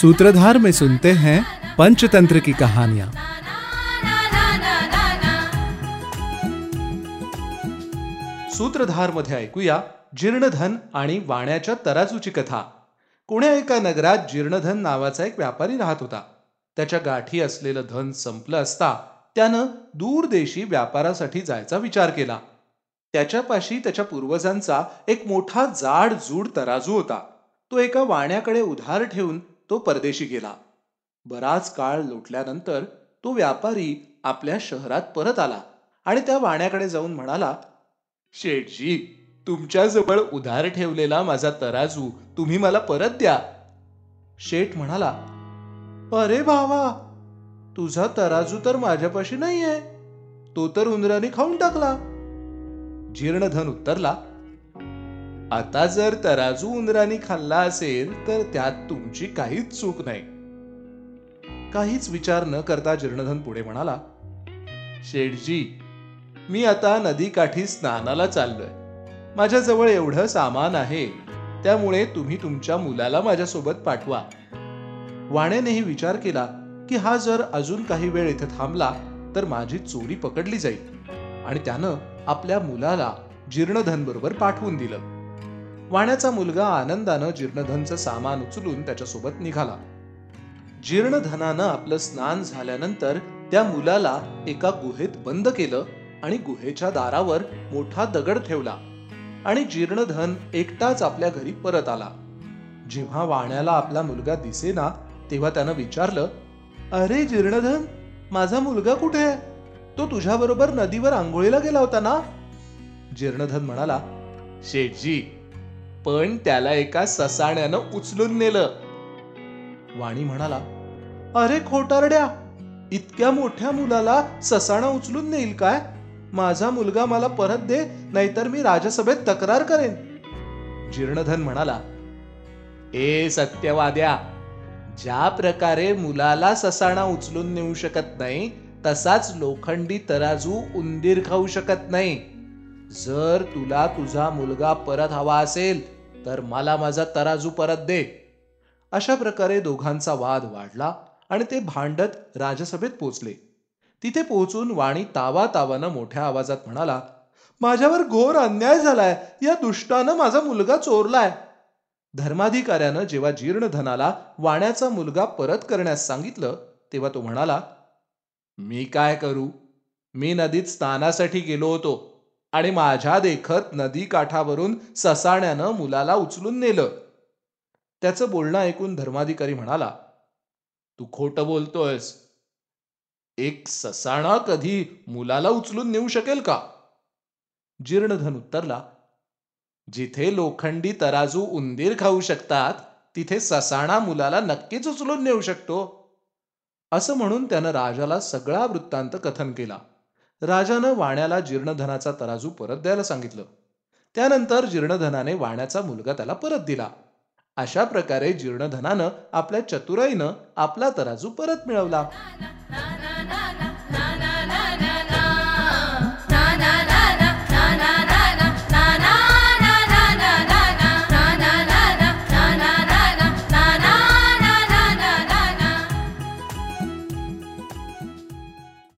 सूत्रधार में सुनते हैं पंचतंत्र की कहानियां। सूत्रधारमध्ये ऐकूया जीर्णधन आणि वाण्याच्या तराजूची कथा. कुण्या एका नगरात जीर्णधन नावाचा एक व्यापारी राहत होता. त्याच्या गाठी असलेलं धन संपलं असता त्यानं दूरदेशी व्यापारासाठी जायचा विचार केला. त्याच्यापाशी त्याच्या पूर्वजांचा एक मोठा जाड जूड तराजू होता. तो एका वाण्याकडे उधार ठेवून तो परदेशी गेला. बराच काळ लोटल्यानंतर तो व्यापारी आपल्या शहरात परत आला आणि त्या वाण्याकडे जाऊन म्हणाला शेठजी तुमच्याजवळ उधार ठेवलेला माझा तराजू तुम्ही मला परत द्या. शेठ म्हणाला अरे भावा तुझा तराजू तर माझ्यापाशी नाहीये. तो तर उंदराने खाऊन टाकला. जीर्णधन उत्तरला आता जर तराजू उंदराने खाल्ला असेल तर त्यात तुमची काहीच चूक नाही. काहीच विचार न करता जीर्णधन पुढे म्हणाला शेठजी मी आता नदीकाठी स्नानाला चाललोय. माझ्याजवळ एवढं सामान आहे त्यामुळे तुम्ही तुमच्या मुलाला माझ्यासोबत पाठवा. वाण्यानेही विचार केला की हा जर अजून काही वेळ इथे थांबला तर माझी चोरी पकडली जाईल. आणि त्यानं आपल्या मुलाला जीर्णधन बरोबर पाठवून दिलं. वाण्याचा मुलगा आनंदानं जीर्णधनचं सामान उचलून त्याच्यासोबत निघाला. जीर्णधनानं आपलं स्नान झाल्यानंतर त्या मुलाला एका गुहेत बंद केलं आणि गुहेच्या दारावर मोठा दगड ठेवला आणि जीर्णधन एकटाच आपल्या घरी परत आला. जेव्हा वाण्याला आपला मुलगा दिसेना तेव्हा त्यानं विचारलं अरे जीर्णधन माझा मुलगा कुठे आहे? तो तुझ्याबरोबर नदीवर आंघोळीला गेला होता ना? जीर्णधन म्हणाला शेठजी पण त्याला एका ससाण्यानं उचलून नेलं. वाणी म्हणाला अरे खोटारड्या इतक्या मोठ्या मुलाला ससाणा उचलून नेईल काय? माझा मुलगा मला परत दे नाहीतर मी राजसभेत तक्रार करेन. जीर्णधन म्हणाला ए सत्यवाद्या ज्या प्रकारे मुलाला ससाणा उचलून नेऊ शकत नाही तसाच लोखंडी तराजू उंदीर खाऊ शकत नाही. जर तुला तुझा मुलगा परत हवा असेल तर मला माझा तराजू परत दे. अशा प्रकारे दोघांचा वाद वाढला आणि ते भांडत राजसभेत पोचले. तिथे पोहोचून वाणी तावा तावानं मोठ्या आवाजात म्हणाला माझ्यावर घोर अन्याय झालाय. या दुष्टानं माझा मुलगा चोरलाय. धर्माधिकाऱ्यानं जेव्हा जीर्णधनाला वाण्याचा मुलगा परत करण्यास सांगितलं तेव्हा तो म्हणाला मी काय करू? मी नदीत स्नानासाठी गेलो होतो. आणि माझ्या देखत नदी काठावरून ससाण्यानं मुलाला उचलून नेलं. त्याचं बोलणं ऐकून धर्माधिकारी म्हणाला तू खोटं बोलतोयस. एक ससाणा कधी मुलाला उचलून नेऊ शकेल का? जीर्णधन उत्तरला जिथे लोखंडी तराजू उंदीर खाऊ शकतात तिथे ससाणा मुलाला नक्कीच उचलून नेऊ शकतो. असं म्हणून त्यानं राजाला सगळा वृत्तांत कथन केला. राजानं वाण्याला जीर्णधनाचा तराजू परत द्यायला सांगितलं. त्यानंतर जीर्णधनाने वाण्याचा मुलगा त्याला परत दिला. अशा प्रकारे जीर्णधनानं आपल्या चतुराईनं आपला तराजू परत मिळवला.